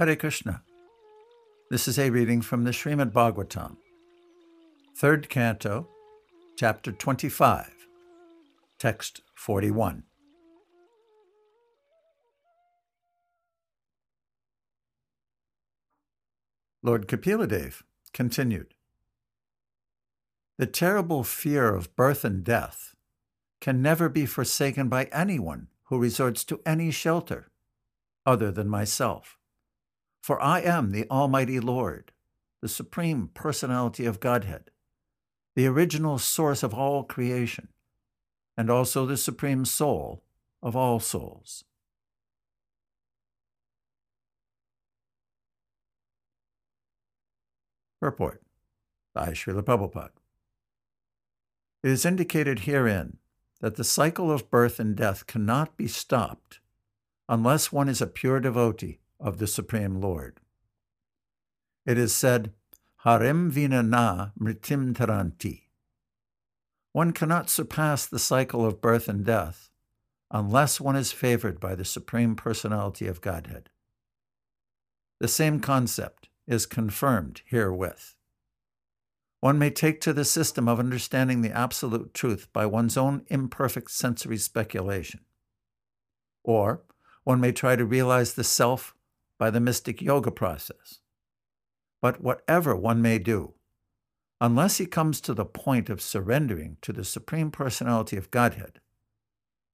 Hare Krishna. This is a reading from the Srimad Bhagavatam, third canto, chapter 25, text 41. Lord Kapiladev continued The terrible fear of birth and death can never be forsaken by anyone who resorts to any shelter other than myself. For I am the Almighty Lord, the Supreme Personality of Godhead, the original source of all creation, and also the Supreme Soul of all souls. Purport by Srila Prabhupada. It is indicated herein that the cycle of birth and death cannot be stopped unless one is a pure devotee of the Supreme Lord. It is said, Harem vina na mritim taranti. One cannot surpass the cycle of birth and death unless one is favored by the Supreme Personality of Godhead. The same concept is confirmed herewith. One may take to the system of understanding the absolute truth by one's own imperfect sensory speculation. Or one may try to realize the self by the mystic yoga process. But whatever one may do, unless he comes to the point of surrendering to the Supreme Personality of Godhead,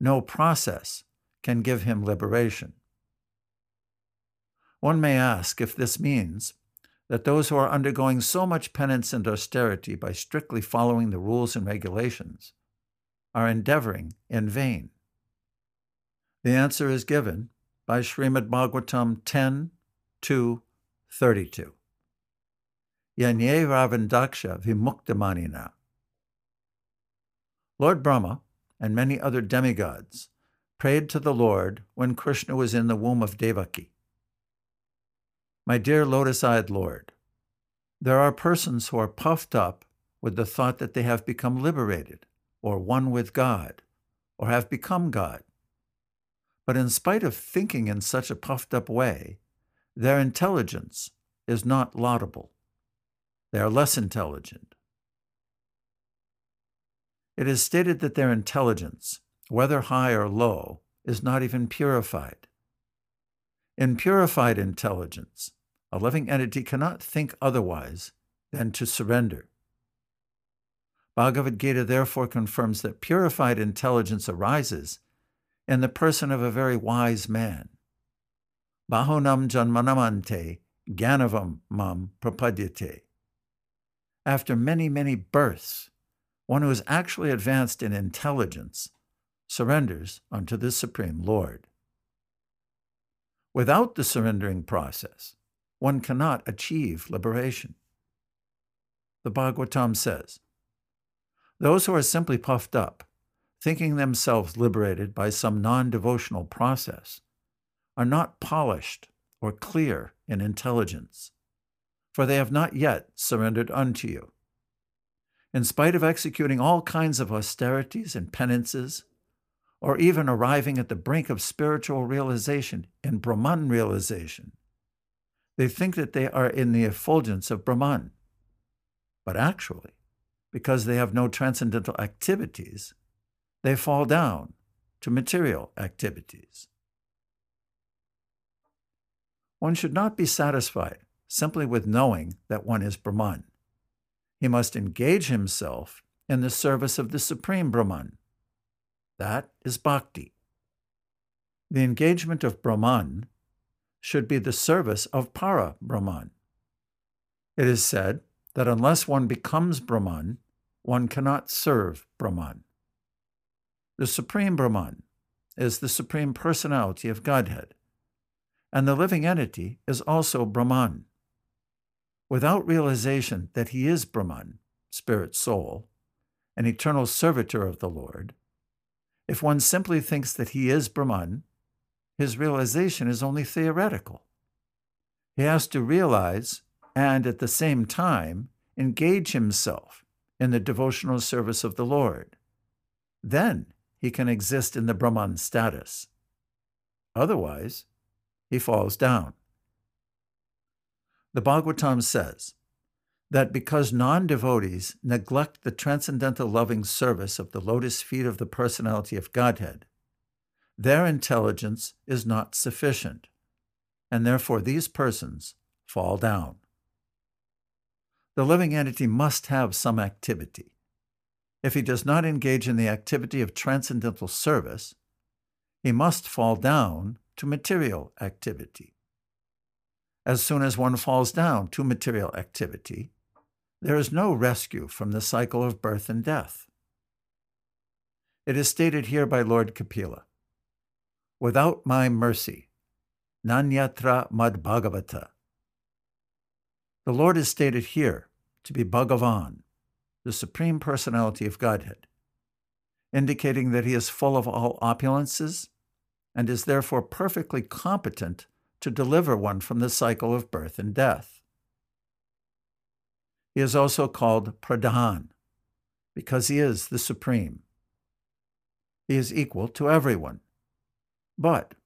no process can give him liberation. One may ask if this means that those who are undergoing so much penance and austerity by strictly following the rules and regulations are endeavoring in vain? The answer is given by Srimad Bhagavatam 10 2 32. Yanye Ravandaksha Vimuktamanina. Lord Brahma and many other demigods prayed to the Lord when Krishna was in the womb of Devaki. My dear lotus eyed Lord, there are persons who are puffed up with the thought that they have become liberated, or one with God, or have become God. But in spite of thinking in such a puffed up way, their intelligence is not laudable. They are less intelligent. It is stated that their intelligence, whether high or low, is not even purified. In purified intelligence, a living entity cannot think otherwise than to surrender. Bhagavad Gita therefore confirms that purified intelligence arises in the person of a very wise man. Bahunam janmanamante ganavam mam prapadyate. After many, many births, one who is actually advanced in intelligence surrenders unto the Supreme Lord. Without the surrendering process, one cannot achieve liberation. The Bhagavatam says, Those who are simply puffed up, thinking themselves liberated by some non devotional process, are not polished or clear in intelligence, for they have not yet surrendered unto you. In spite of executing all kinds of austerities and penances, or even arriving at the brink of spiritual realization in Brahman realization, they think that they are in the effulgence of Brahman. But actually, because they have no transcendental activities, they fall down to material activities. One should not be satisfied simply with knowing that one is Brahman. He must engage himself in the service of the Supreme Brahman. That is bhakti. The engagement of Brahman should be the service of Para Brahman. It is said that unless one becomes Brahman, one cannot serve Brahman. The Supreme Brahman is the Supreme Personality of Godhead, and the living entity is also Brahman. Without realization that he is Brahman, spirit soul, an eternal servitor of the Lord, if one simply thinks that he is Brahman, his realization is only theoretical. He has to realize and at the same time engage himself in the devotional service of the Lord. Then he can exist in the Brahman status. Otherwise, he falls down. The Bhagavatam says that because non devotees neglect the transcendental loving service of the lotus feet of the personality of Godhead, their intelligence is not sufficient, and therefore these persons fall down. The living entity must have some activity. If he does not engage in the activity of transcendental service, he must fall down to material activity. As soon as one falls down to material activity, there is no rescue from the cycle of birth and death. It is stated here by Lord Kapila Without my mercy, Nanyatra Mad Bhagavata. The Lord is stated here to be Bhagavan, the Supreme Personality of Godhead, indicating that he is full of all opulences and is therefore perfectly competent to deliver one from the cycle of birth and death. He is also called Pradhan because he is the Supreme. He is equal to everyone. But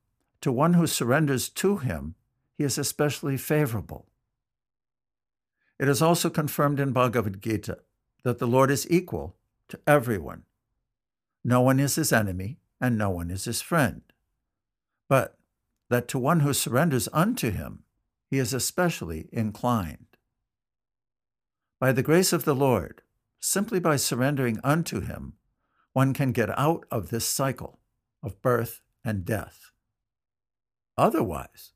to one who surrenders to him, he is especially favorable. It is also confirmed in Bhagavad Gita that the Lord is equal to everyone. No one is his enemy, and no one is his friend. But that to one who surrenders unto him, he is especially inclined. By the grace of the Lord, simply by surrendering unto him, one can get out of this cycle of birth and death. Otherwise,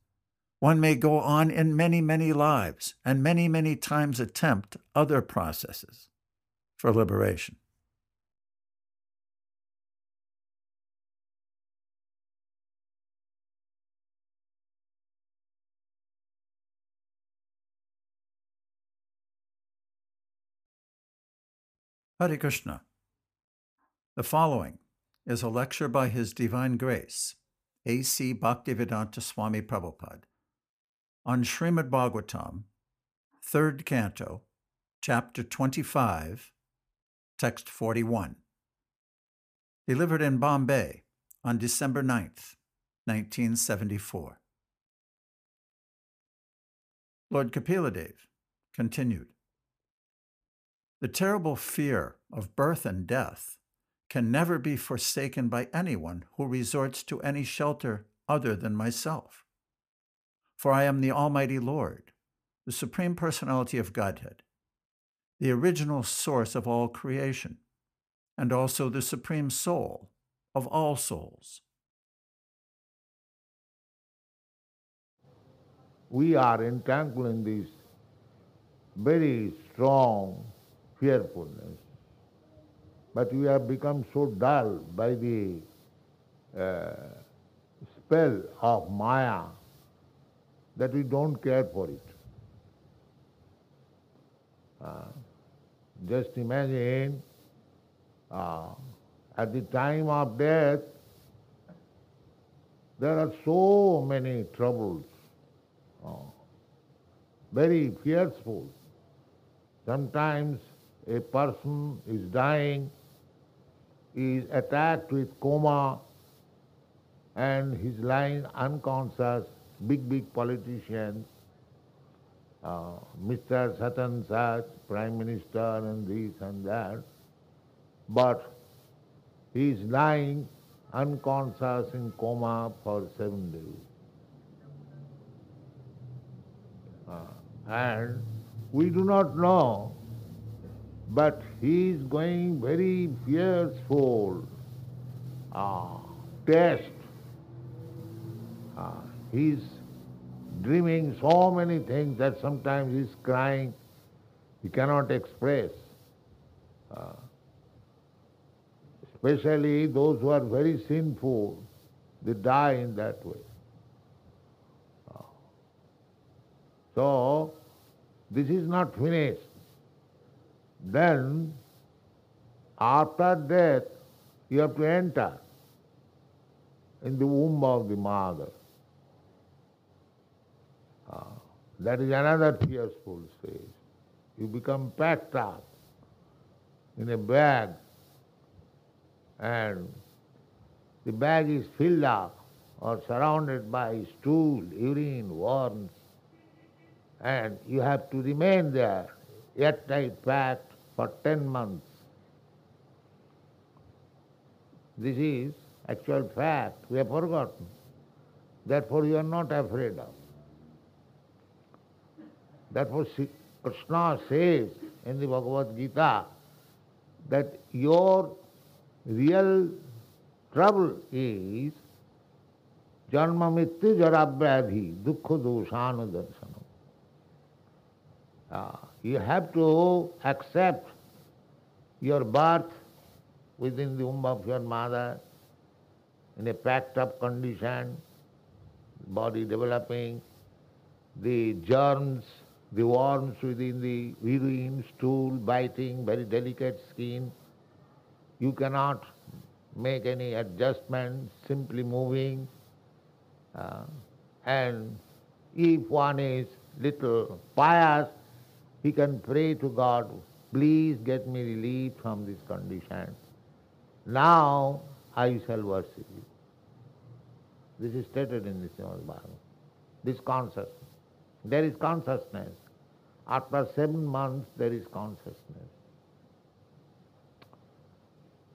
one may go on in many, many lives and many, many times attempt other processes for liberation. Hare Krishna. The following is a lecture by His Divine Grace, A.C. Bhaktivedanta Swami Prabhupada on Srimad Bhagavatam, third canto, chapter 25, text 41. Delivered in Bombay on December 9th, 1974. Lord Kapiladev continued The terrible fear of birth and death can never be forsaken by anyone who resorts to any shelter other than myself. For I am the Almighty Lord, the Supreme Personality of Godhead, the original source of all creation, and also the Supreme Soul of all souls. We are entangled in this very strong fearfulness, but we have become so dull by the uh, spell of Maya that we don't care for it. Uh, just imagine uh, at the time of death, there are so many troubles, uh, very fearful. Sometimes a person is dying, is attacked with coma, and he's lying unconscious big, big politicians, uh, Mr. Satan such, Prime Minister and this and that, but he is lying unconscious in coma for seven days. Uh, and we do not know, but he is going very fearful uh, test. Uh, He's dreaming so many things that sometimes he's crying, he cannot express. Uh, especially those who are very sinful, they die in that way. Uh, so, this is not finished. Then, after death, you have to enter in the womb of the mother. That is another fearful stage. You become packed up in a bag and the bag is filled up or surrounded by stool, urine, worms, and you have to remain there, airtight packed for 10 months. This is actual fact, we have forgotten. Therefore, you are not afraid of. Therefore, Krishna says in the Bhagavad Gita that your real trouble is janma mittu jaravyadhi dukkha doshanu darsana. Uh, you have to accept your birth within the womb of your mother in a packed up condition, body developing, the germs, the worms within the urine, stool, biting, very delicate skin. You cannot make any adjustment, simply moving. Uh, and if one is little pious, he can pray to God, please get me relief from this condition. Now I shall worship you. This is stated in the Srimad Bhagavatam. This consciousness. There is consciousness. After seven months, there is consciousness.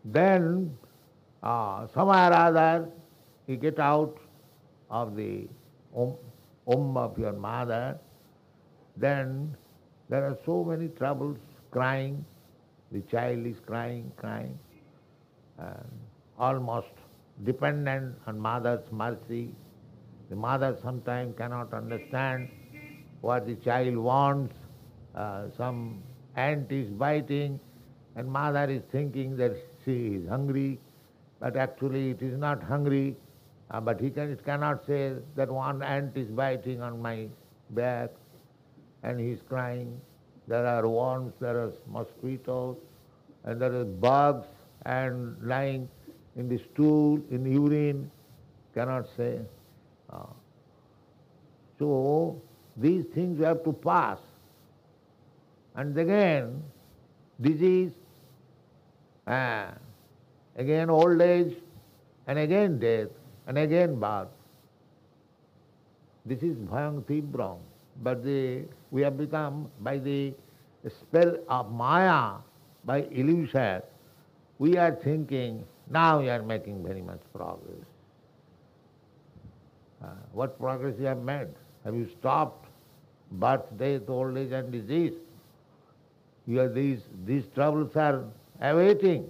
Then, uh, somewhere or other, you get out of the um, of your mother, then there are so many troubles, crying, the child is crying, crying, and almost dependent on mother's mercy. The mother sometimes cannot understand what the child wants. Uh, some ant is biting, and mother is thinking that she is hungry, but actually it is not hungry. Uh, but he can, it cannot say that one ant is biting on my back and he is crying. There are worms, there are mosquitoes, and there are bugs and lying in the stool, in urine, cannot say. Uh, so these things you have to pass. And again, disease, uh, again old age, and again death, and again birth. This is bhayang tibram. But the, we have become, by the spell of Maya, by illusion, we are thinking, now you are making very much progress. Uh, what progress you have made? Have you stopped birth, death, old age and disease? You are these, these troubles are awaiting.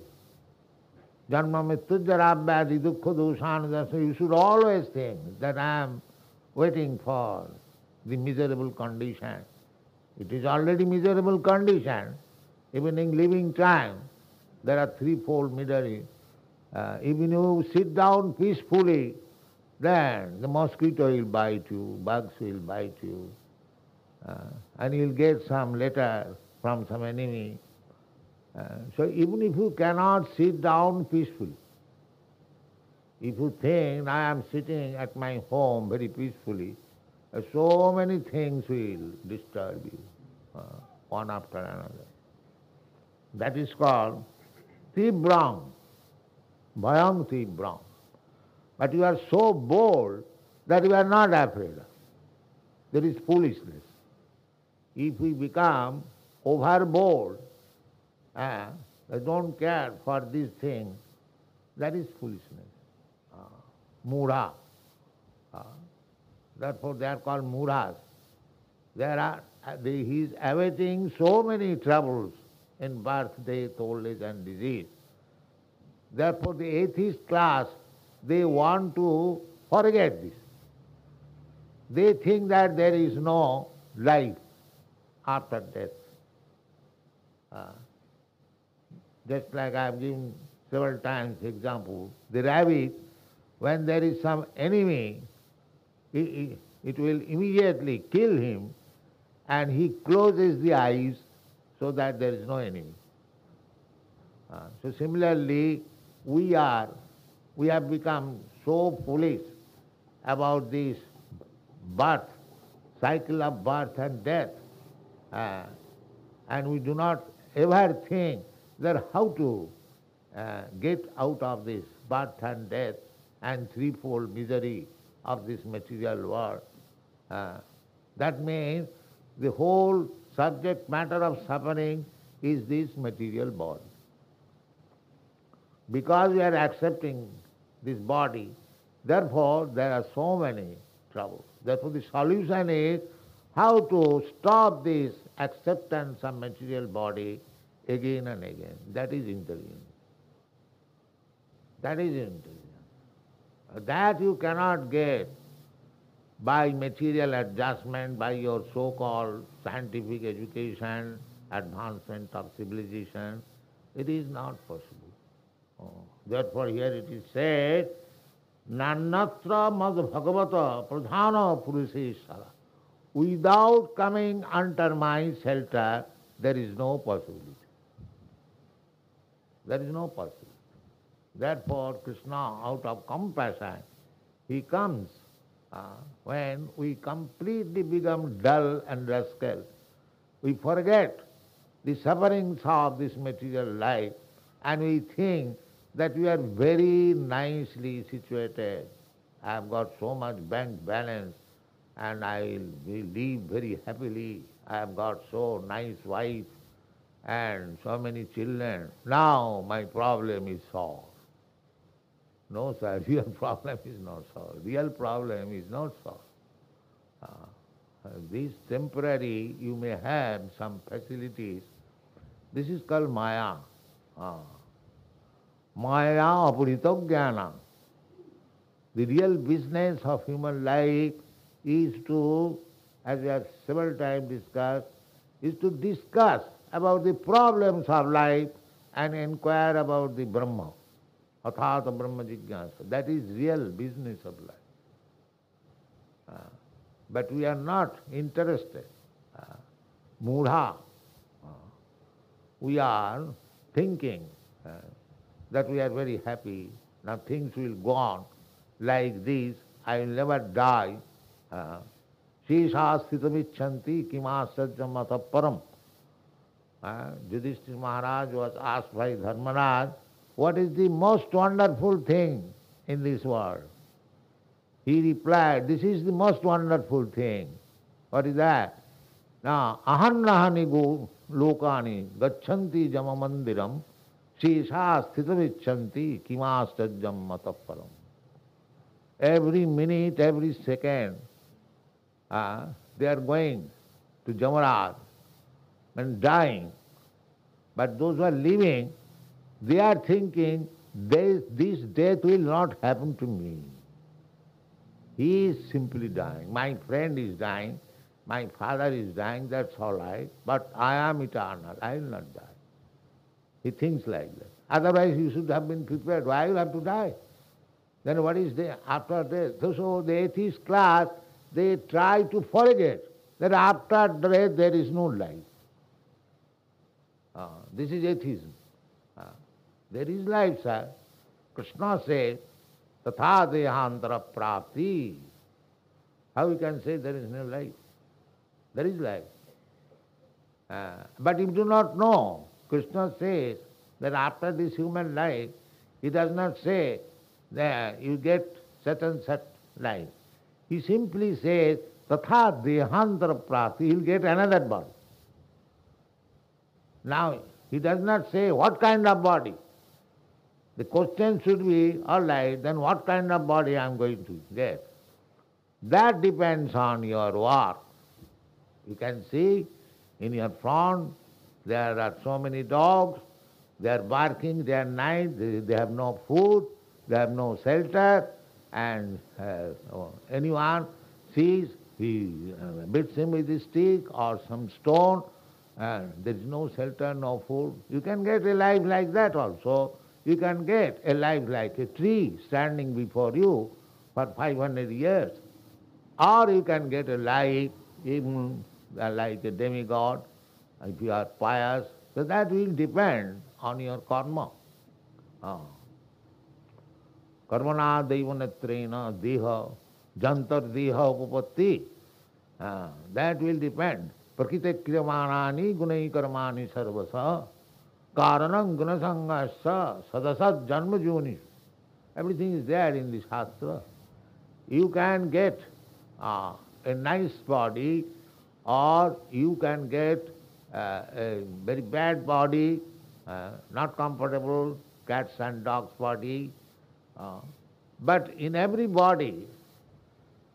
Janma mittu jarabhyadi dukkha doshanadasa. You should always think that I am waiting for the miserable condition. It is already miserable condition. Even in living time, there are threefold misery. Uh, even you sit down peacefully, then the mosquito will bite you, bugs will bite you, uh, and you'll get some letter from some enemy. Uh, so even if you cannot sit down peacefully, if you think I am sitting at my home very peacefully, uh, so many things will disturb you, uh, one after another. That is called Tibram, Bhayam Tibram. But you are so bold that you are not afraid. There is foolishness. If we become overboard, uh, I don't care for these things, that is foolishness. Uh, mudha. Uh, therefore they are called mudhas. There are, uh, he is awaiting so many troubles in birth, death, old age and disease. Therefore the atheist class, they want to forget this. They think that there is no life after death. Uh, just like I have given several times example, the rabbit, when there is some enemy, it, will immediately kill him and he closes the eyes so that there is no enemy. Uh, so similarly, we are, we have become so foolish about this birth, cycle of birth and death, uh, and we do not ever think that how to uh, get out of this birth and death and threefold misery of this material world. Uh, that means the whole subject matter of suffering is this material body. Because we are accepting this body, therefore there are so many troubles. Therefore the solution is how to stop this acceptance of material body again and again. That is intelligence. That is intelligence. That you cannot get by material adjustment, by your so-called scientific education, advancement of civilization. It is not possible. Oh. Therefore here it is said, Nanatra mad pradhana puruseshara. Without coming under my shelter, there is no possibility. There is no person. Therefore, Krishna, out of compassion, he comes uh, when we completely become dull and rascal. We forget the sufferings of this material life and we think that we are very nicely situated. I have got so much bank balance and I will live very happily. I have got so nice wife and so many children. Now my problem is solved. No, sir, real problem is not solved. Real problem is not solved. Uh, this temporary, you may have some facilities. This is called Maya. Uh, Maya apurito The real business of human life is to, as we have several times discussed, is to discuss about the problems of life and inquire about the Brahma. Athata Brahma Jigyasa. That is real business of life. Uh, but we are not interested. Uh, mudha. Uh, we are thinking uh, that we are very happy. Now things will go on like this. I will never die. Shesha sthitamichanti kima sajjamata Yudhishthir Maharaj was asked by Dharmaraj, what is the most wonderful thing in this world? He replied, This is the most wonderful thing. What is that? Now, ahannahani go lokani gachanti jama mandiram shesha sthitavichanti kimastajam mataparam. Every minute, every second, uh, they are going to Jamaraj and dying. But those who are living, they are thinking, this, this death will not happen to me. He is simply dying. My friend is dying. My father is dying. That's all right. But I am eternal. I will not die. He thinks like that. Otherwise, you should have been prepared. Why you have to die? Then what is there after death? So the atheist class, they try to forget that after death there is no life. Uh, this is atheism. There is life, sir. Krishna says, Tatha prapti. How you can say there is no life? There is life. Uh, but you do not know. Krishna says that after this human life, he does not say that you get such and such life. He simply says, Tatha dehantara prapti, he will get another body. Now, he does not say what kind of body. The question should be, all right, then what kind of body I am going to get? That depends on your work. You can see in your front there are so many dogs, they are barking they are night, they, they have no food, they have no shelter, and uh, anyone sees, he uh, beats him with a stick or some stone, and there is no shelter, no food. You can get a life like that also. You can get a life like a tree standing before you for 500 years. Or you can get a life even like a demigod, if you are pious. So that will depend on your karma. Ah. Devanetrena deha jantar deha upapatti. Ah. That will depend. Prakite kriyamanani gunai karmani sarvasa. Karanam gunasangasa sadasat janma juni. Everything is there in the Shastra. You can get uh, a nice body or you can get uh, a very bad body, uh, not comfortable, cats and dogs body. Uh, but in every body,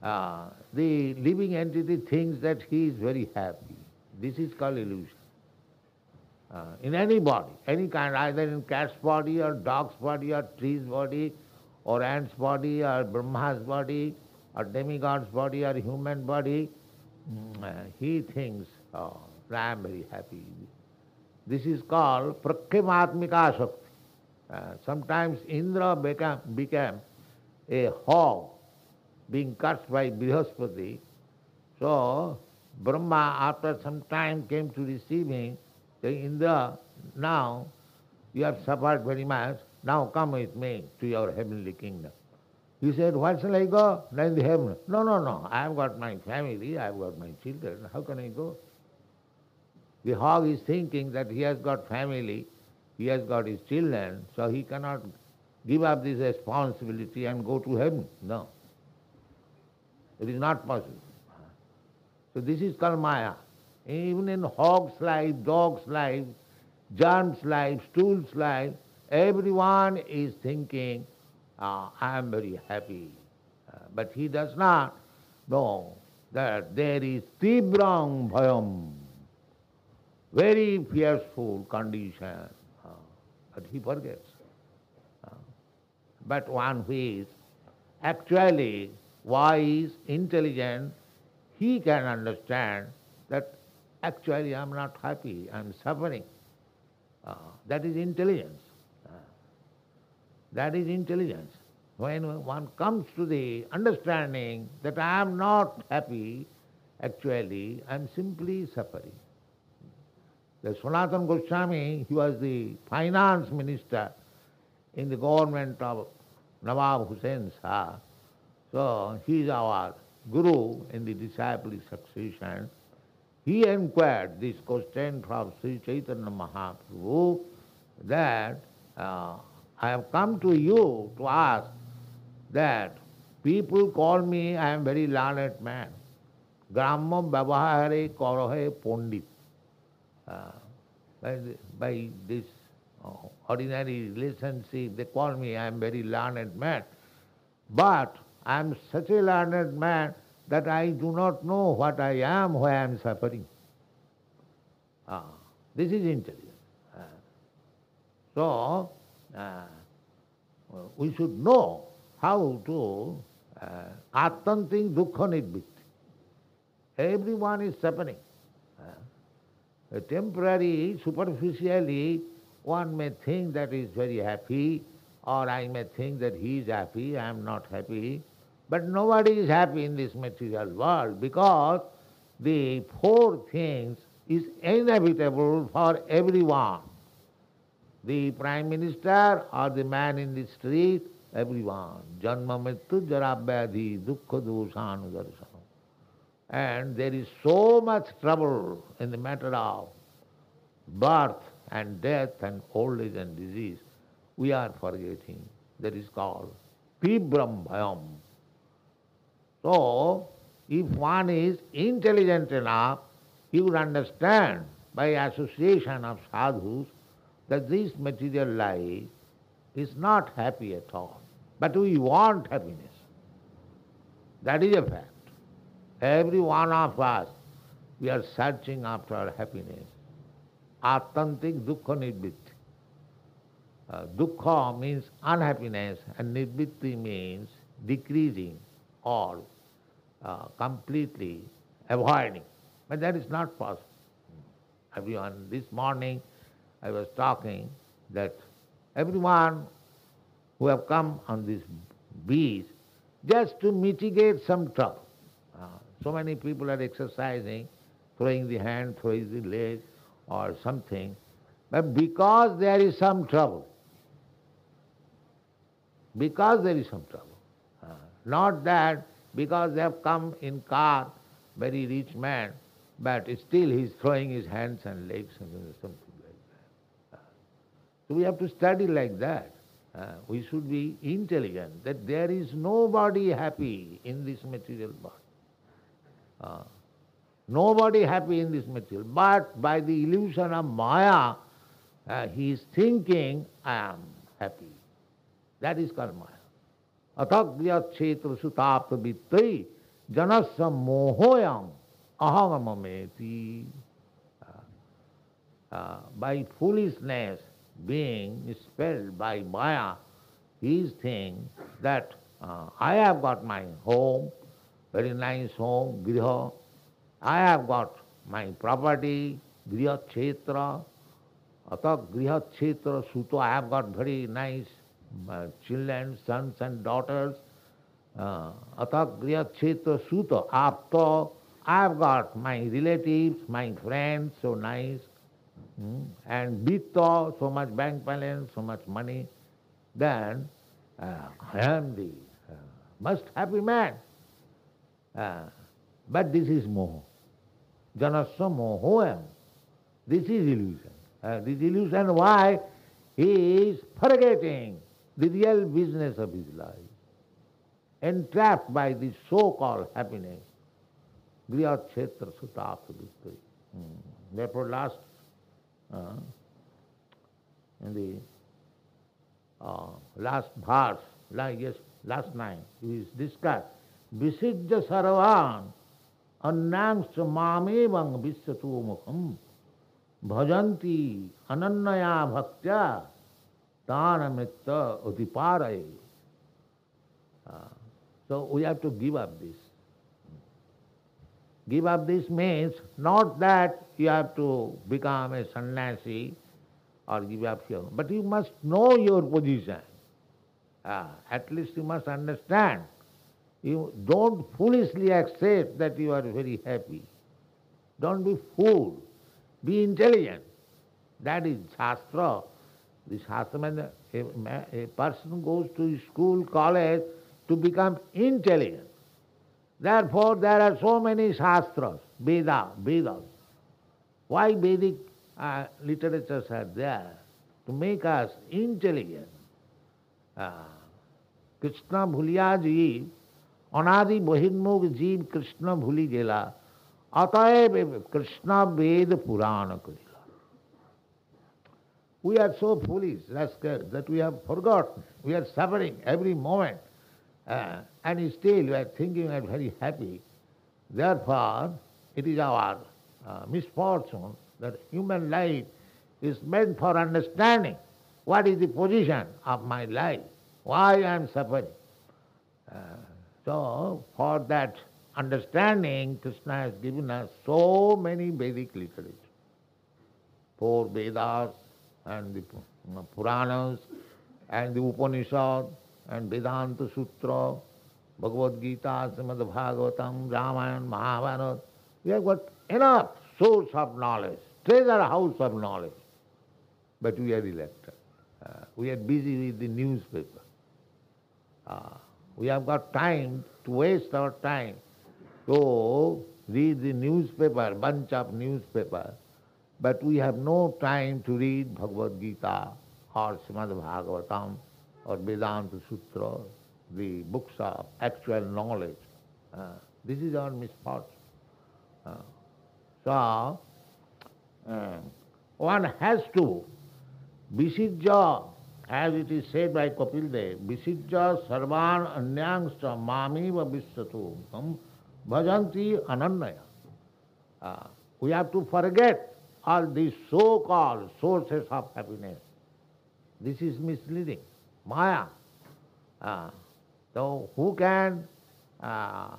uh, the living entity thinks that he is very happy. This is called illusion. Uh, in any body, any kind, either in cat's body or dog's body or tree's body or ant's body or Brahma's body or demigod's body or human body, uh, he thinks, oh, I am very happy. This is called prakrimatmika shakti. Uh, sometimes Indra became, became a hog being cursed by Brihaspati. So Brahma after some time came to receive him, saying, Indra, now you have suffered very much, now come with me to your heavenly kingdom. He said, Where shall I go? In the heaven. No, no, no. I have got my family, I have got my children. How can I go? The hog is thinking that he has got family, he has got his children, so he cannot give up this responsibility and go to heaven. No. It is not possible. So this is called Maya. Even in hog's life, dog's life, germ's life, stool's life, everyone is thinking, ah, I am very happy. Uh, but he does not know that there is tibrang bhayam, very fearful condition. Uh, but he forgets. Uh, but one who is actually wise, intelligent, he can understand that actually I am not happy, I am suffering. Uh, that is intelligence. Uh, that is intelligence. When one comes to the understanding that I am not happy, actually I am simply suffering. The Sanatana Goswami, he was the finance minister in the government of Nawab Hussain Shah. So he is our guru in the disciple succession. He inquired this question from Sri Chaitanya Mahaprabhu that uh, I have come to you to ask that people call me I am very learned man. Gramma Babahare Karahe Pondit uh, by, by this uh, ordinary relationship, they call me, I am very learned man. But I am such a learned man that I do not know what I am, why I am suffering. Uh, this is intelligence. Uh, so, uh, we should know how to uh, attanting dukkha nidvitti. Everyone is suffering temporary, superficially, one may think that is very happy, or I may think that he is happy, I am not happy. But nobody is happy in this material world because the four things is inevitable for everyone. The Prime Minister or the man in the street, everyone. Janma mrityu jara vyadhi dukkha dosanu. And there is so much trouble in the matter of birth and death and old age and disease. We are forgetting. That is called Tibram Bhayam. So, if one is intelligent enough, he would understand by association of sadhus that this material life is not happy at all. But we want happiness. That is a fact. Every one of us, we are searching after our happiness. Atantik dukkha nidvitti. Uh, dukkha means unhappiness and nidvitti means decreasing or uh, completely avoiding. But that is not possible. Everyone, this morning I was talking that everyone who have come on this beach just to mitigate some trouble. Uh, so many people are exercising, throwing the hand, throwing the leg, or something, but because there is some trouble, because there is some trouble, uh, not that because they have come in car, very rich man, but still he is throwing his hands and legs and something like that. So we have to study like that. Uh, we should be intelligent that there is nobody happy in this material body. Uh, Nobody happy in this material. But by the illusion of Maya, uh, he is thinking, I am happy. That is called Atagya chetra sutapta vittai janasya mohoyam ahagamameti. Uh, uh, by foolishness being spelled by Maya, he is thinking that uh, I have got my home, very nice home, griha. I have got my property, griha chetra. Ata I have got very nice children, sons and daughters. Uh, Ata griha chetra suto, apto. I have got my relatives, my friends, so nice. Mm. And bitta, so much bank balance, so much money. Then uh, I am the uh, most happy man. Uh, but this is moho. Janasya mohoyam. This is illusion. Uh, this illusion why he is forgetting the real business of his life. Entrapped by this so-called happiness. Griya Kshetra Sutapta hmm. Therefore last uh, in the uh, last verse, like yes, last night, is discussed. Visijja sarvan मामेवं विश्वतो मुखम भजंती अनन्या भक्त्या Tanamitta Utiparayu. Uh, so we have to give up this. Give up this means not that you have to become a sannyasi or give up your, but you must know your position. Uh, at least you must understand. You don't foolishly accept that you are very happy. Don't be fooled. Be intelligent. That is Shastra this Atman, a, a person goes to school, college to become intelligent. Therefore, there are so many shastras, Veda, Vedas. Why Vedic uh, literatures are there? To make us intelligent. Uh, Krishna Bhuliyaji, Anadi বহির্মুখ jeev Krishna Bhuli গেলা অতএব Krishna Veda Purana করি we are so foolish, rascal, that we have forgotten. We are suffering every moment. Uh, and still we are thinking we are very happy. Therefore, it is our uh, misfortune that human life is meant for understanding what is the position of my life, why I am suffering. Uh, so, for that understanding, Krishna has given us so many Vedic literature. Four Vedas and the Puranas and the Upanishad and Vedanta Sutra, Bhagavad Gita, Srimad Bhagavatam, Ramayana, Mahabharata. We have got enough source of knowledge, treasure house of knowledge. But we are reluctant. Uh, we are busy with the newspaper. Uh, we have got time to waste our time to read the newspaper, bunch of newspaper, but we have no time to read Bhagavad Gita or Srimad Bhagavatam or Vedanta Sutra, the books of actual knowledge. Uh, this is our misfortune. Uh, so, uh, one has to visijja as it is said by Kapil Dev, Visijja sarvan anyangsta mamiva vishatu bhajanti anannaya. Uh, we have to forget all these so-called sources of happiness. This is misleading. Maya. Uh, so who can uh,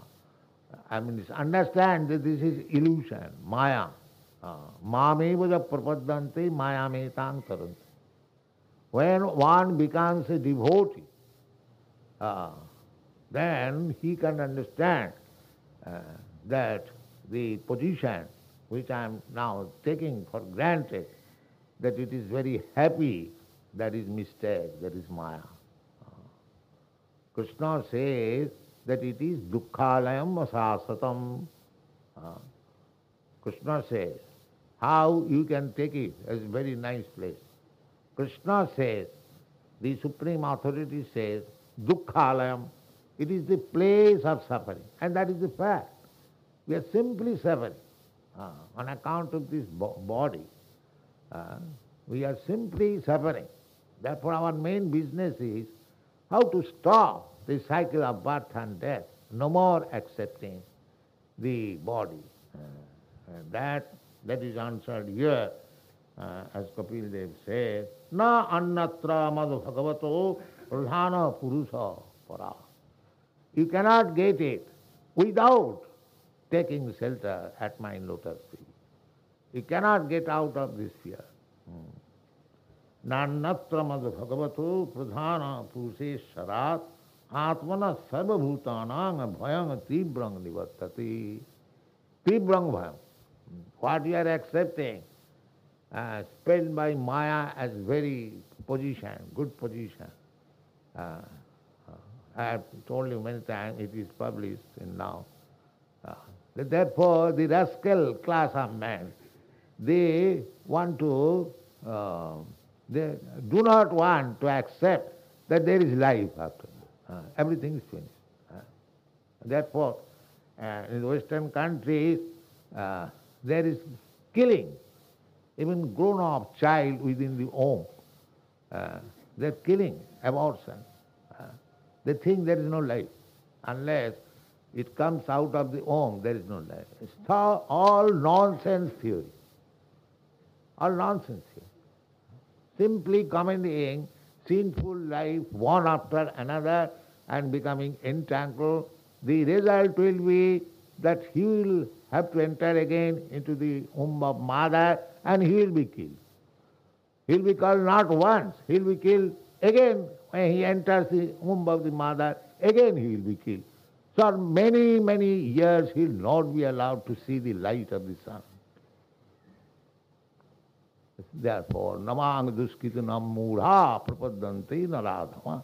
I mean, understand that this is illusion, Maya. Mameva prapadanti maya metang taranti. When one becomes a devotee, uh, then he can understand uh, that the position which I am now taking for granted, that it is very happy, that is mistake, that is Maya. Krishna says that it is dukkhalayam asasatam. Krishna says, how you can take it as a very nice place. Krishna says, the Supreme Authority says, Dukkhalayam, it is the place of suffering. And that is the fact. We are simply suffering. Uh, on account of this bo- body. Uh, we are simply suffering. Therefore, our main business is how to stop the cycle of birth and death, no more accepting the body. Uh, that, that is answered here, uh, as Kapil Dev says, Na annatra madhu bhagavato purusha para. You cannot get it without taking shelter at my lotus feet. You cannot get out of this fear. नान्यत्र मद भगवतो प्रधान पुरुषे शरात आत्मन सर्वभूतानांग भयं तीव्रंग निवर्तते तीव्रंग भयं what you are accepting uh, spelled by Maya as very position, good position. Uh, uh, I have told you many times, it is published in now. Therefore, the rascal class of men, they want to, uh, they do not want to accept that there is life after uh, everything is finished. Uh, therefore, uh, in Western countries, uh, there is killing, even grown-up child within the home. Uh, they're killing, abortion. They think there is no life. Unless it comes out of the home, there is no life. It's all nonsense theory. All nonsense theory. Simply commenting sinful life one after another and becoming entangled, the result will be that he will have to enter again into the womb of mother and he will be killed. He will be killed not once, he will be killed again when he enters the womb of the mother, again he will be killed. So many, many years he will not be allowed to see the light of the sun. Therefore, namang duskitanam mudha prapadanti naradhama.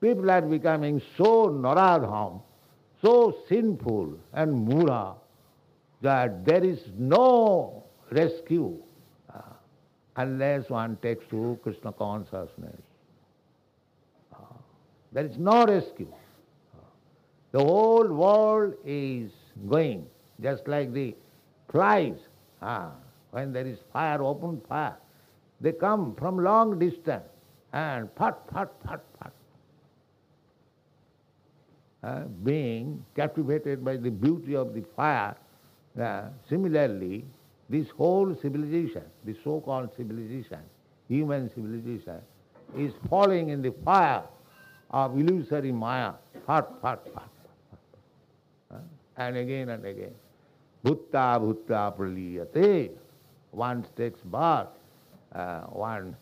People are becoming so naradham, so sinful and mudha, that there is no rescue uh, unless one takes to Krishna consciousness. Uh, there is no rescue. The whole world is going just like the flies. Uh, when there is fire, open fire, they come from long distance and pat, pat, pat, pat. Being captivated by the beauty of the fire, similarly, this whole civilization, the so-called civilization, human civilization, is falling in the fire of illusory maya, pat, pat, pat, and again and again. Bhutta bhutta praliyate. One takes birth, uh, one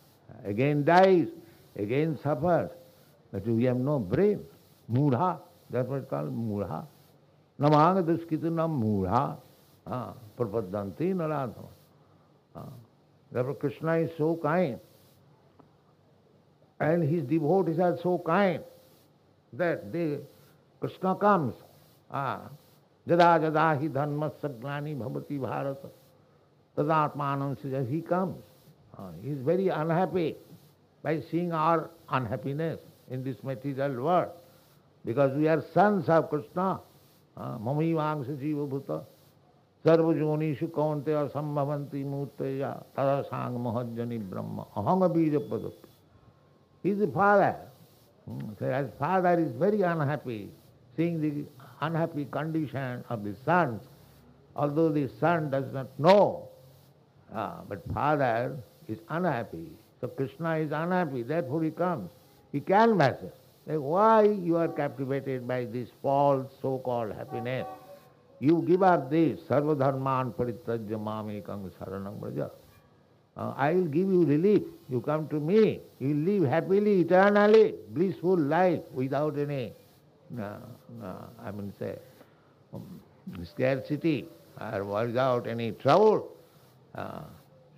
again dies, again suffers. But we have no brain. Mudha, that's what it's called mudha. Namanga duskitanam mudha. Prapadanti naradhama. Therefore Krishna is so kind. And his devotees are so kind that they, Krishna comes. Jada जदा जदा ही धर्म सज्ञानी भवती भारत तदात्मान से जब ही कम is very unhappy by seeing our unhappiness in this material world because we are sons of Krishna mummy वांश जीव भूत सर्वजोनिषु कौंते असंभवंती मूर्त या तदा सांग मोहजनी ब्रह्म अहंग बीज पद is father father is very unhappy seeing the unhappy condition of the sons, although the son does not know Ah, but father is unhappy. So Krishna is unhappy, therefore he comes. He canvasses. Like why you are captivated by this false so-called happiness? You give up this, sarvadharman paritajya saranam braja. Uh, I will give you relief. You come to me. You live happily, eternally, blissful life without any, uh, uh, I mean say, um, scarcity or without any trouble. Uh,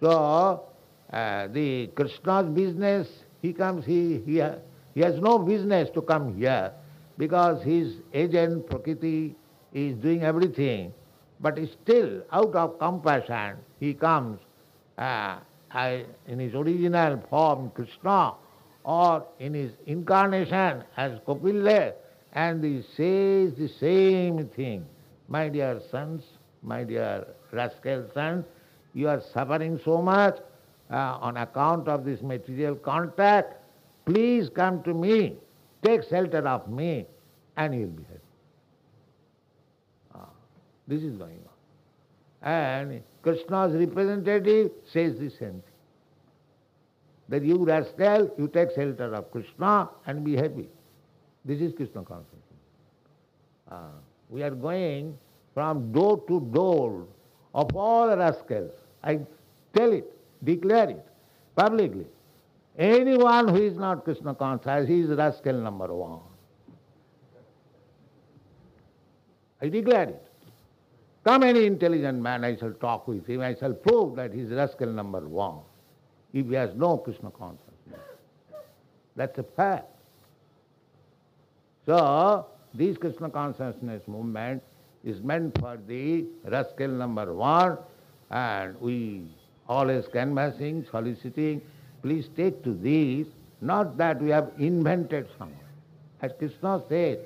so, uh, the Krishna's business, he comes, he, he, he has no business to come here because his agent Prakriti is doing everything, but still out of compassion he comes uh, in his original form Krishna or in his incarnation as Kapila and he says the same thing. My dear sons, my dear rascal son, you are suffering so much uh, on account of this material contact. Please come to me, take shelter of me, and you'll be happy. Ah, this is going on. And Krishna's representative says the same thing. That you rascal, you take shelter of Krishna and be happy. This is Krishna consciousness. Uh, we are going from door to door of all rascals. I tell it, declare it publicly. Anyone who is not Krishna conscious, he is rascal number one. I declare it. Come any intelligent man, I shall talk with him, I shall prove that he is rascal number one, if he has no Krishna consciousness. That's a fact. So, this Krishna consciousness movement is meant for the rascal number one, and we always canvassing, soliciting, please take to this, not that we have invented something. As Krishna said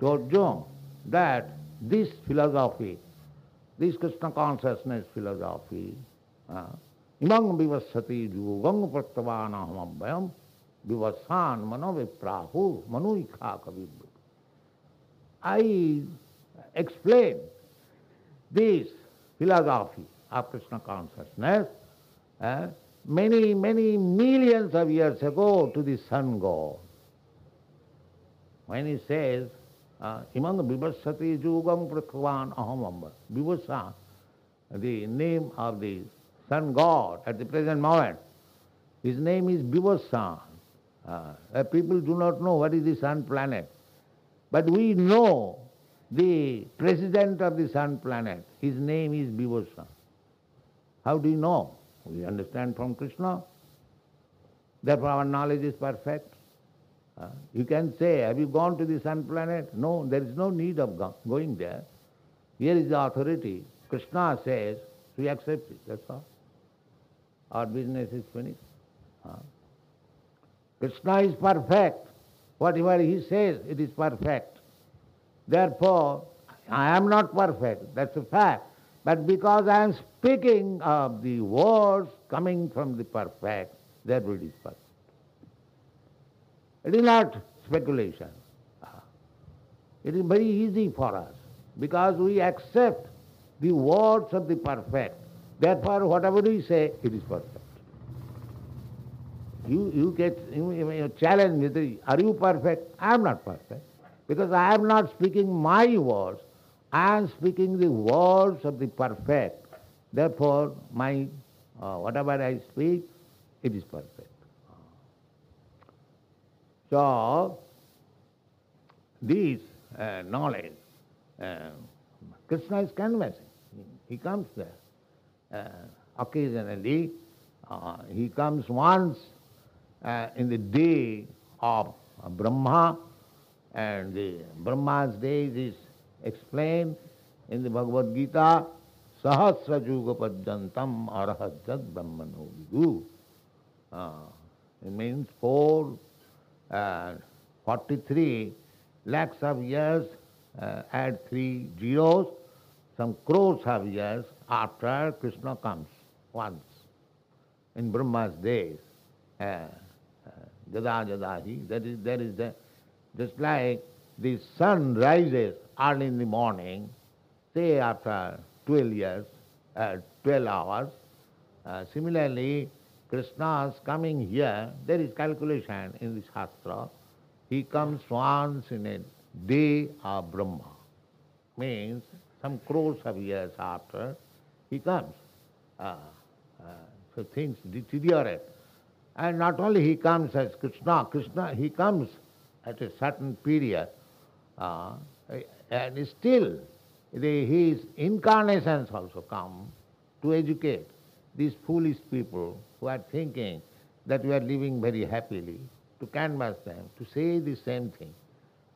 to Arjuna, that this philosophy, this Krishna consciousness philosophy, ah, imang vivassati yugam prattavanaham abhyam विवसान मनोविप्राहु मनु इखा कवि I explain this philosophy of Krishna consciousness many many millions of years ago to sun god when he says among विवसती जुगम पृथ्वान अहम अम्ब Vivasvan the name of the sun god at the present moment his name is Vivasvan Uh, people do not know what is the sun planet. But we know the president of the sun planet, his name is Vivasa. How do you know? We understand from Krishna. Therefore our knowledge is perfect. Uh, you can say, have you gone to the sun planet? No, there is no need of go going there. Here is the authority. Krishna says, we accept it, that's all. Our business is finished. Uh, Krishna is perfect. Whatever he says, it is perfect. Therefore, I am not perfect, that's a fact. But because I am speaking of the words coming from the perfect, therefore it is perfect. It is not speculation. It is very easy for us because we accept the words of the perfect. Therefore, whatever we say, it is perfect. You, you get you, you challenge me, are you perfect? I am not perfect. Because I am not speaking my words, I am speaking the words of the perfect. Therefore, my uh, whatever I speak, it is perfect. So, this uh, knowledge, uh, Krishna is canvassing. He comes there. Uh, occasionally, uh, he comes once uh, in the day of Brahma, and the Brahma's days is explained in the Bhagavad Gita, Sahasra Juga Pajantam Arahajat Brahmano Vidu. Uh, it means four, uh, 43 lakhs of years, uh, add three zeros, some crores of years after Krishna comes once in Brahma's days. Uh, jada jadahi, that is, that is the just like the sun rises early in the morning, say after 12 years, uh, 12 hours. Uh, similarly, Krishna's coming here, there is calculation in the Shastra. He comes once in a day of Brahma. Means some crores of years after he comes. Uh, uh, so things deteriorate. And not only he comes as Krishna, Krishna, he comes at a certain period, uh, and still the, his incarnations also come to educate these foolish people who are thinking that we are living very happily, to canvass them, to say the same thing.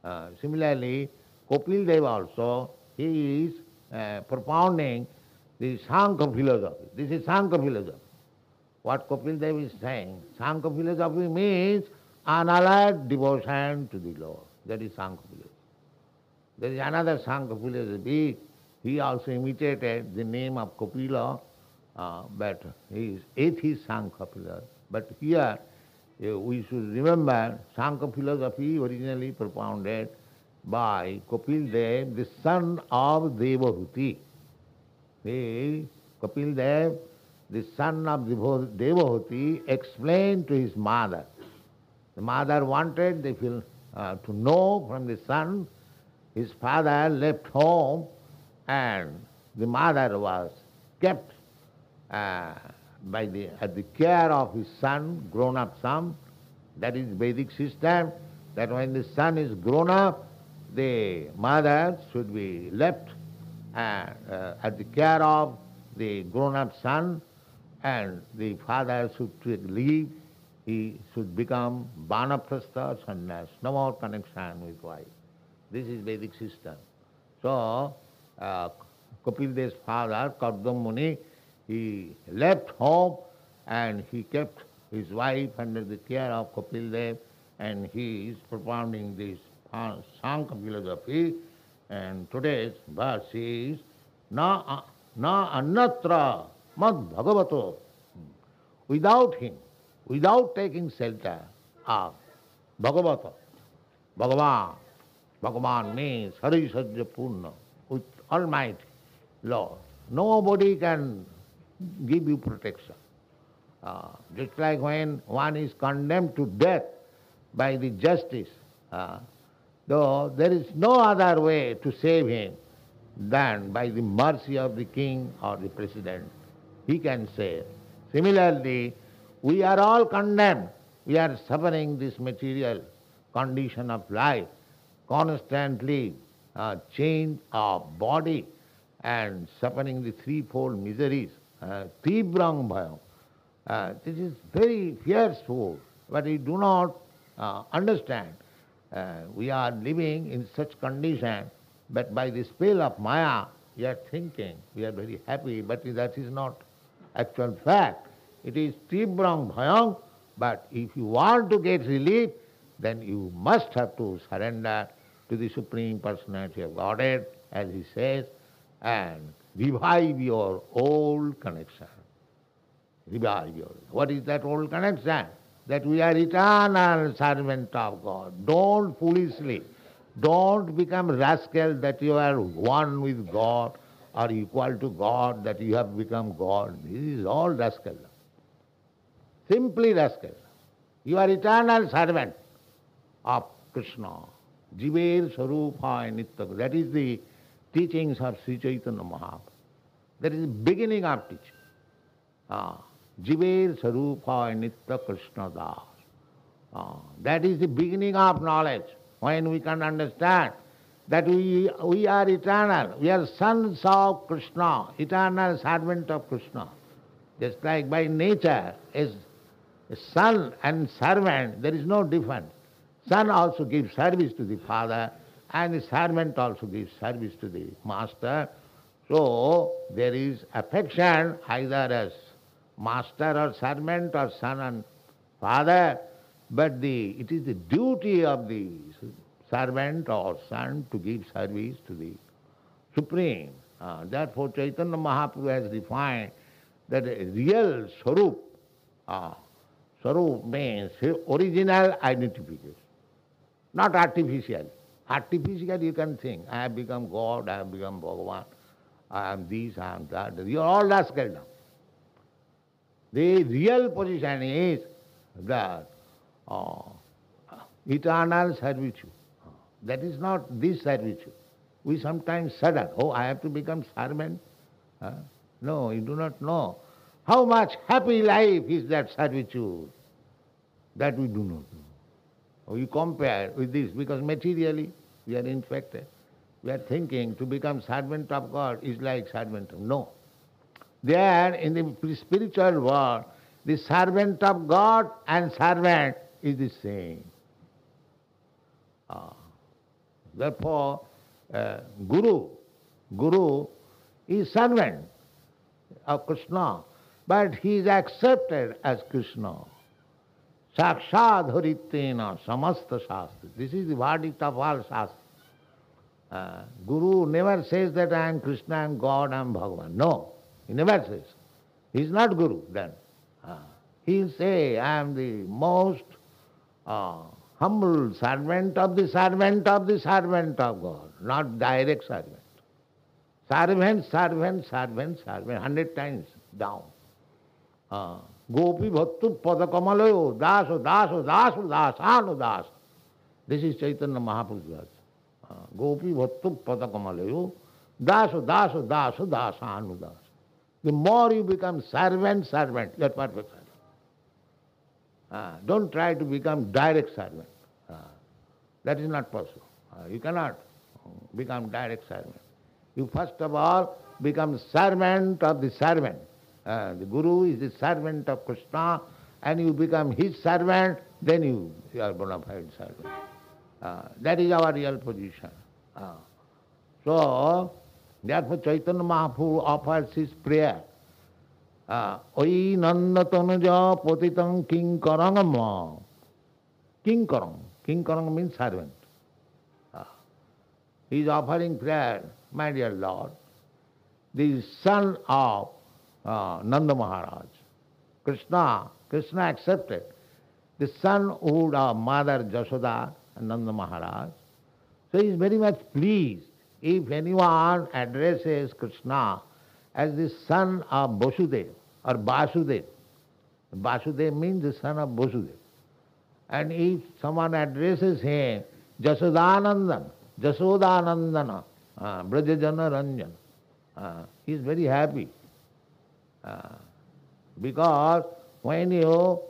Uh, similarly, Kapil Dev also, he is uh, propounding the Sankhya philosophy. This is Sankhya philosophy. What Kapil Dev is saying, Sankhya philosophy means unallied devotion to the Lord. That is Sankhya philosophy. There is another Sankhya philosophy he also imitated the name of Kapila, uh, but he is atheist Sankhya But here uh, we should remember Sankhya philosophy originally propounded by Kapil Dev, the son of Devahuti. The Kapil Dev, the son of Devahuti, explained to his mother. The mother wanted they feel, uh, to know from the son. His father left home and the mother was kept uh, by the, at the care of his son, grown-up son. That is Vedic system, that when the son is grown up, the mother should be left uh, uh, at the care of the grown-up son and the father should take leave. He should become Vanaprastha sannyas, no more connection with wife. This is Vedic system. So, uh, father, Kardam Muni, he left home and he kept his wife under the care of Kapil Dev and he is propounding this Sankhya philosophy and today's verse is Na, na annatra mad bhagavato. Without him, without taking shelter of Bhagavata, Bhagavan, Bhagavan means Hari Sajja Purna, with Almighty Lord. Nobody can give you protection. Uh, just like when one is condemned to death by the justice, uh, though there is no other way to save him than by the mercy of the king or the president. He can save. Similarly, we are all condemned. We are suffering this material condition of life, constantly uh, change of body and suffering the threefold miseries. Uh, Tibrang bhayam. Uh, this is very food, but we do not uh, understand. Uh, we are living in such condition, but by the spell of Maya, we are thinking, we are very happy, but that is not actual fact. It is Tibrang bhayam, but if you want to get relief, then you must have to surrender to the Supreme Personality of Godhead, as he says, and revive your old connection. Revive your. What is that old connection? That we are eternal servant of God. Don't foolishly, don't become rascal that you are one with God or equal to God, that you have become God. This is all rascal. Simply rascal. You are eternal servant of Krishna. Jiver Sarupa Nitya. That is the teachings of Sri Chaitanya Mahaprabhu. That is the beginning of teaching. Ah, Jiver Sarupa Nitya Krishna Das. Ah, that is the beginning of knowledge. When we can understand that we, we are eternal, we are sons of Krishna, eternal servant of Krishna. Just like by nature, as son and servant, there is no difference. Son also gives service to the father, and the servant also gives service to the master. So there is affection either as master or servant or son and father, but the, it is the duty of the servant or son to give service to the Supreme. Uh, therefore Chaitanya Mahaprabhu has defined that real Sarup, uh, Sarup means original identification, not artificial. Artificial you can think, I have become God, I have become Bhagavan, I am this, I am that. You are all rascal now. The real position is that uh, eternal servitude. That is not this servitude. We sometimes sudden, oh, I have to become servant. Huh? No, you do not know. How much happy life is that servitude? That we do not know. We compare with this because materially we are infected. We are thinking to become servant of God is like servant of no. There in the spiritual world, the servant of God and servant is the same. Ah. Therefore, uh, Guru, Guru is servant of Krishna, but he is accepted as Krishna. Sakshad haritena samasta shastra. This is the verdict of all shastra. Uh, Guru never says that I am Krishna, I am God, I am Bhagavan. No, he never says. He is not Guru then. Uh, he will say, I am the most uh, humble servant of the servant of the servant of God, not direct servant. Servant, servant, servant, servant, hundred times down. Uh, Gopi Bhattu Padakamalayо, Daso, Daso, Daso, Dasano, Das. This is Chaitanya Mahaprabhu's Gopi Bhattu Padakamalayо, Daso, Daso, Daso, Dasano, Das. The more you become servant, servant, you are perfect servant. Uh, don't try to become direct servant. Uh, that is not possible. Uh, you cannot become direct servant. You first of all become servant of the servant. The Guru is the servant of Krishna and you become his servant, then you, you are bona fide servant. That is our real position. So, therefore Chaitanya Mahaprabhu offers his prayer. Uh, he is offering prayer, my dear Lord, the son of uh, Nanda Maharaj. Krishna, Krishna accepted. The son of uh, Mother Jashoda and Nanda Maharaj. So he is very much pleased if anyone addresses Krishna as the son of Vasudev or Vasudev. Vasudev means the son of Vasudev. And if someone addresses him, Jasodanandan, Jasodanandana, uh, Brajajana Ranjan, uh, he is very happy. Uh, because when you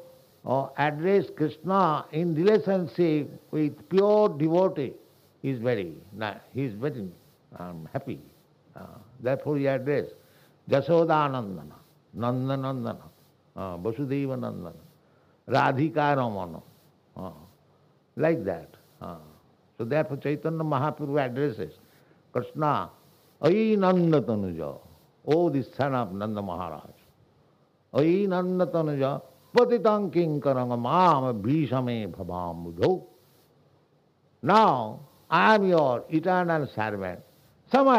uh, address Krishna in relationship with pure devotee, he is very, he is very um, happy. Uh, therefore he address Jasodanandana, Nandanandana Vasudeva Nandan Radhika Raman. Like that so that for Chaitanya Mahaprabhu address Krishna अयि नंद तनुज ओ दिस्थान of नंद महाराज अयि नंद तनुज पति किंकर माम भीषमे भवाम बुध now I am your eternal servant somehow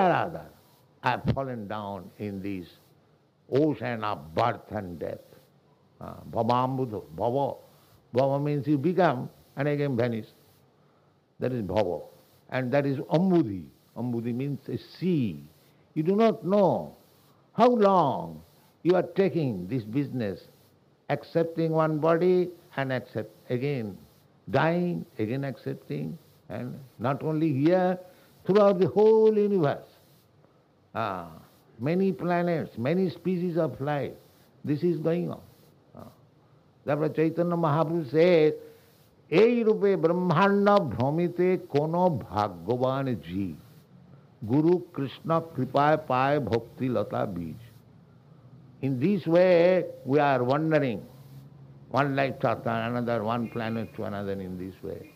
I fallen down in this ocean of birth and death. Uh, Bhavambuddha, Bhava. Bhava means you become and again vanish. That is Bhava. And that is Ambudhi. Ambudhi means a sea. You do not know how long you are taking this business, accepting one body and accept again, dying, again accepting, and not only here, throughout the whole universe. Ah, many planets, many species of life. This is going on. Ah. Therefore Chaitanya Mahaprabhu says, এই রূপে ব্রহ্মাণ্ড ভ্রমিতে কোন ভাগ্যবান জীব গুরু কৃষ্ণ কৃপায় পায় ভক্তিলতা বীজ In this way, we are wandering one life to another, one planet to another in this way.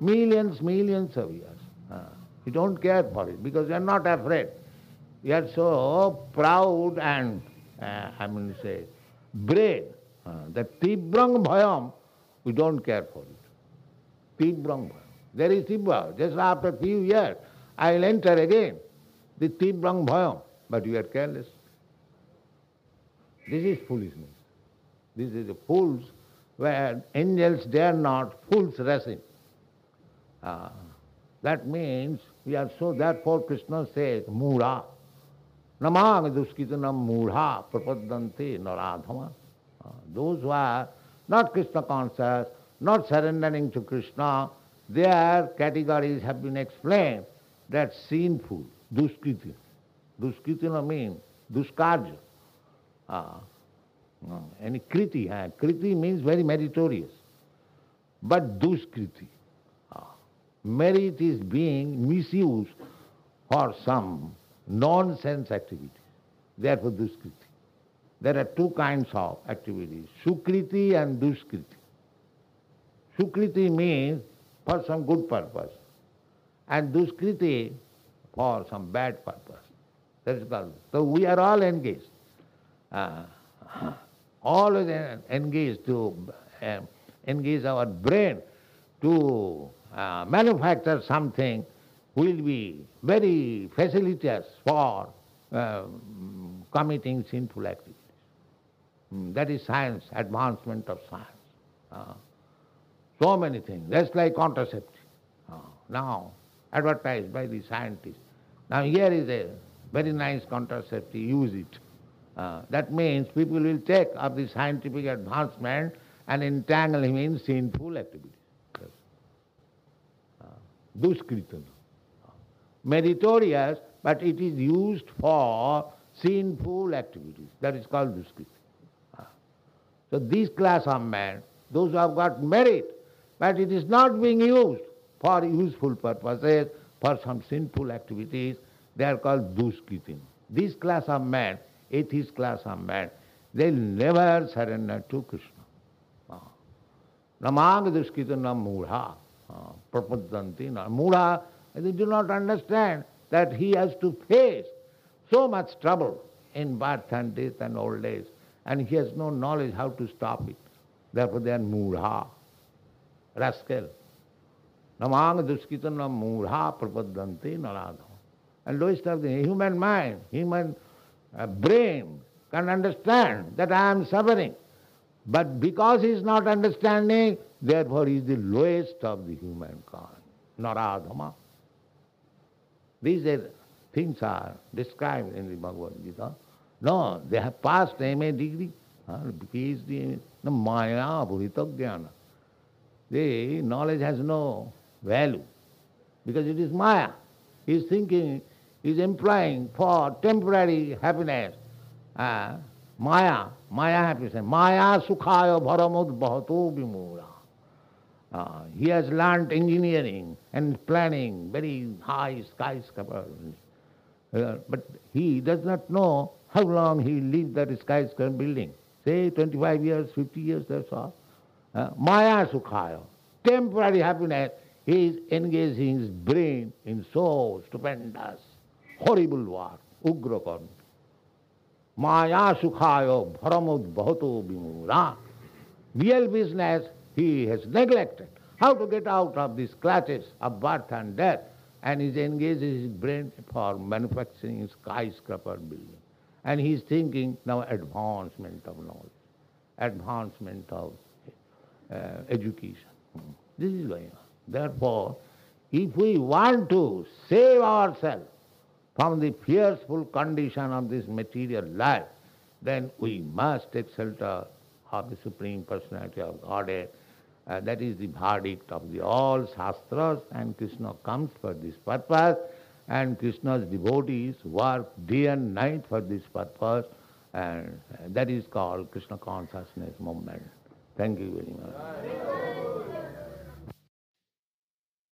Millions, millions of years. Uh, you don't care for it because you are not afraid. you are so proud and, uh, I mean say, brave uh, that Tibrang Bhayam, we don't care for it. Tibrang There is Tibra. Just after few years, I will enter again the Tibrang Bhayam. But you are careless. This is foolishness. This is a fool's where angels dare not, fools wrestling. Uh, that means we are so, therefore Krishna says, Mura. न मांग दुष्कित न मूढ़ा प्रपदंते न राधवा not Krishna conscious not surrendering to Krishna they are categories have been explain that sinful दुष्कृत दुष्कृत न mean दुष्कार्य any कृति है कृति means very meritorious but दुष्कृति merit is being misuse for some nonsense activity. Therefore duskriti. There are two kinds of activities, sukriti and duskriti. Sukriti means for some good purpose, and Duskriti for some bad purpose. That is called. So we are all engaged. Uh, always engaged to uh, engage our brain to uh, manufacture something will be very facilitous for uh, committing sinful activities. Mm, that is science, advancement of science. Uh, so many things, just like contraceptive. Uh, now, advertised by the scientists. Now here is a very nice contraceptive, use it. Uh, that means people will take up the scientific advancement and entangle him in sinful activities. Yes. Uh. Meritorious, but it is used for sinful activities. That is called duskrit. Uh, so this class of men, those who have got merit, but it is not being used for useful purposes, for some sinful activities, they are called duskritin. This class of men, atheist class of men, they never surrender to Krishna. Namang duskritina mudha, prapadanti. Mudha, they do not understand that he has to face so much trouble in birth and death and old age, and he has no knowledge how to stop it. Therefore they are mudha, rascal. Namang duskritina mudha prapadanti naradha. And lowest of the human mind, human uh, brain can understand that I am suffering. But because he is not understanding, therefore he is the lowest of the humankind, Naradhama. These things are described in the Bhagavad Gita. No, they have passed MA degree, PhD, no, Maya Bhuritagyana. The knowledge has no value because it is Maya. He is thinking is implying for temporary happiness. Uh, Maya, Maya happiness. Maya sukhaya bharamud bhato vimura. Uh, he has learned engineering and planning, very high skyscraper. Uh, but he does not know how long he will live that skyscraper building. Say 25 years, 50 years, that's all. Uh, Maya sukhaya, temporary happiness. He is engaging his brain in so stupendous horrible war, ugra karma. Maya sukhayo bharamud bhato vimura. Real business he has neglected. How to get out of these clutches of birth and death and he engages his brain for manufacturing skyscraper building. And he is thinking now advancement of knowledge, advancement of uh, education. This is going on. Therefore, if we want to save ourselves from the fearful condition of this material life, then we must take shelter of the Supreme Personality of Godhead. Uh, that is the verdict of the all Shastras and Krishna comes for this purpose and Krishna's devotees work day and night for this purpose and that is called Krishna consciousness movement. Thank you very much.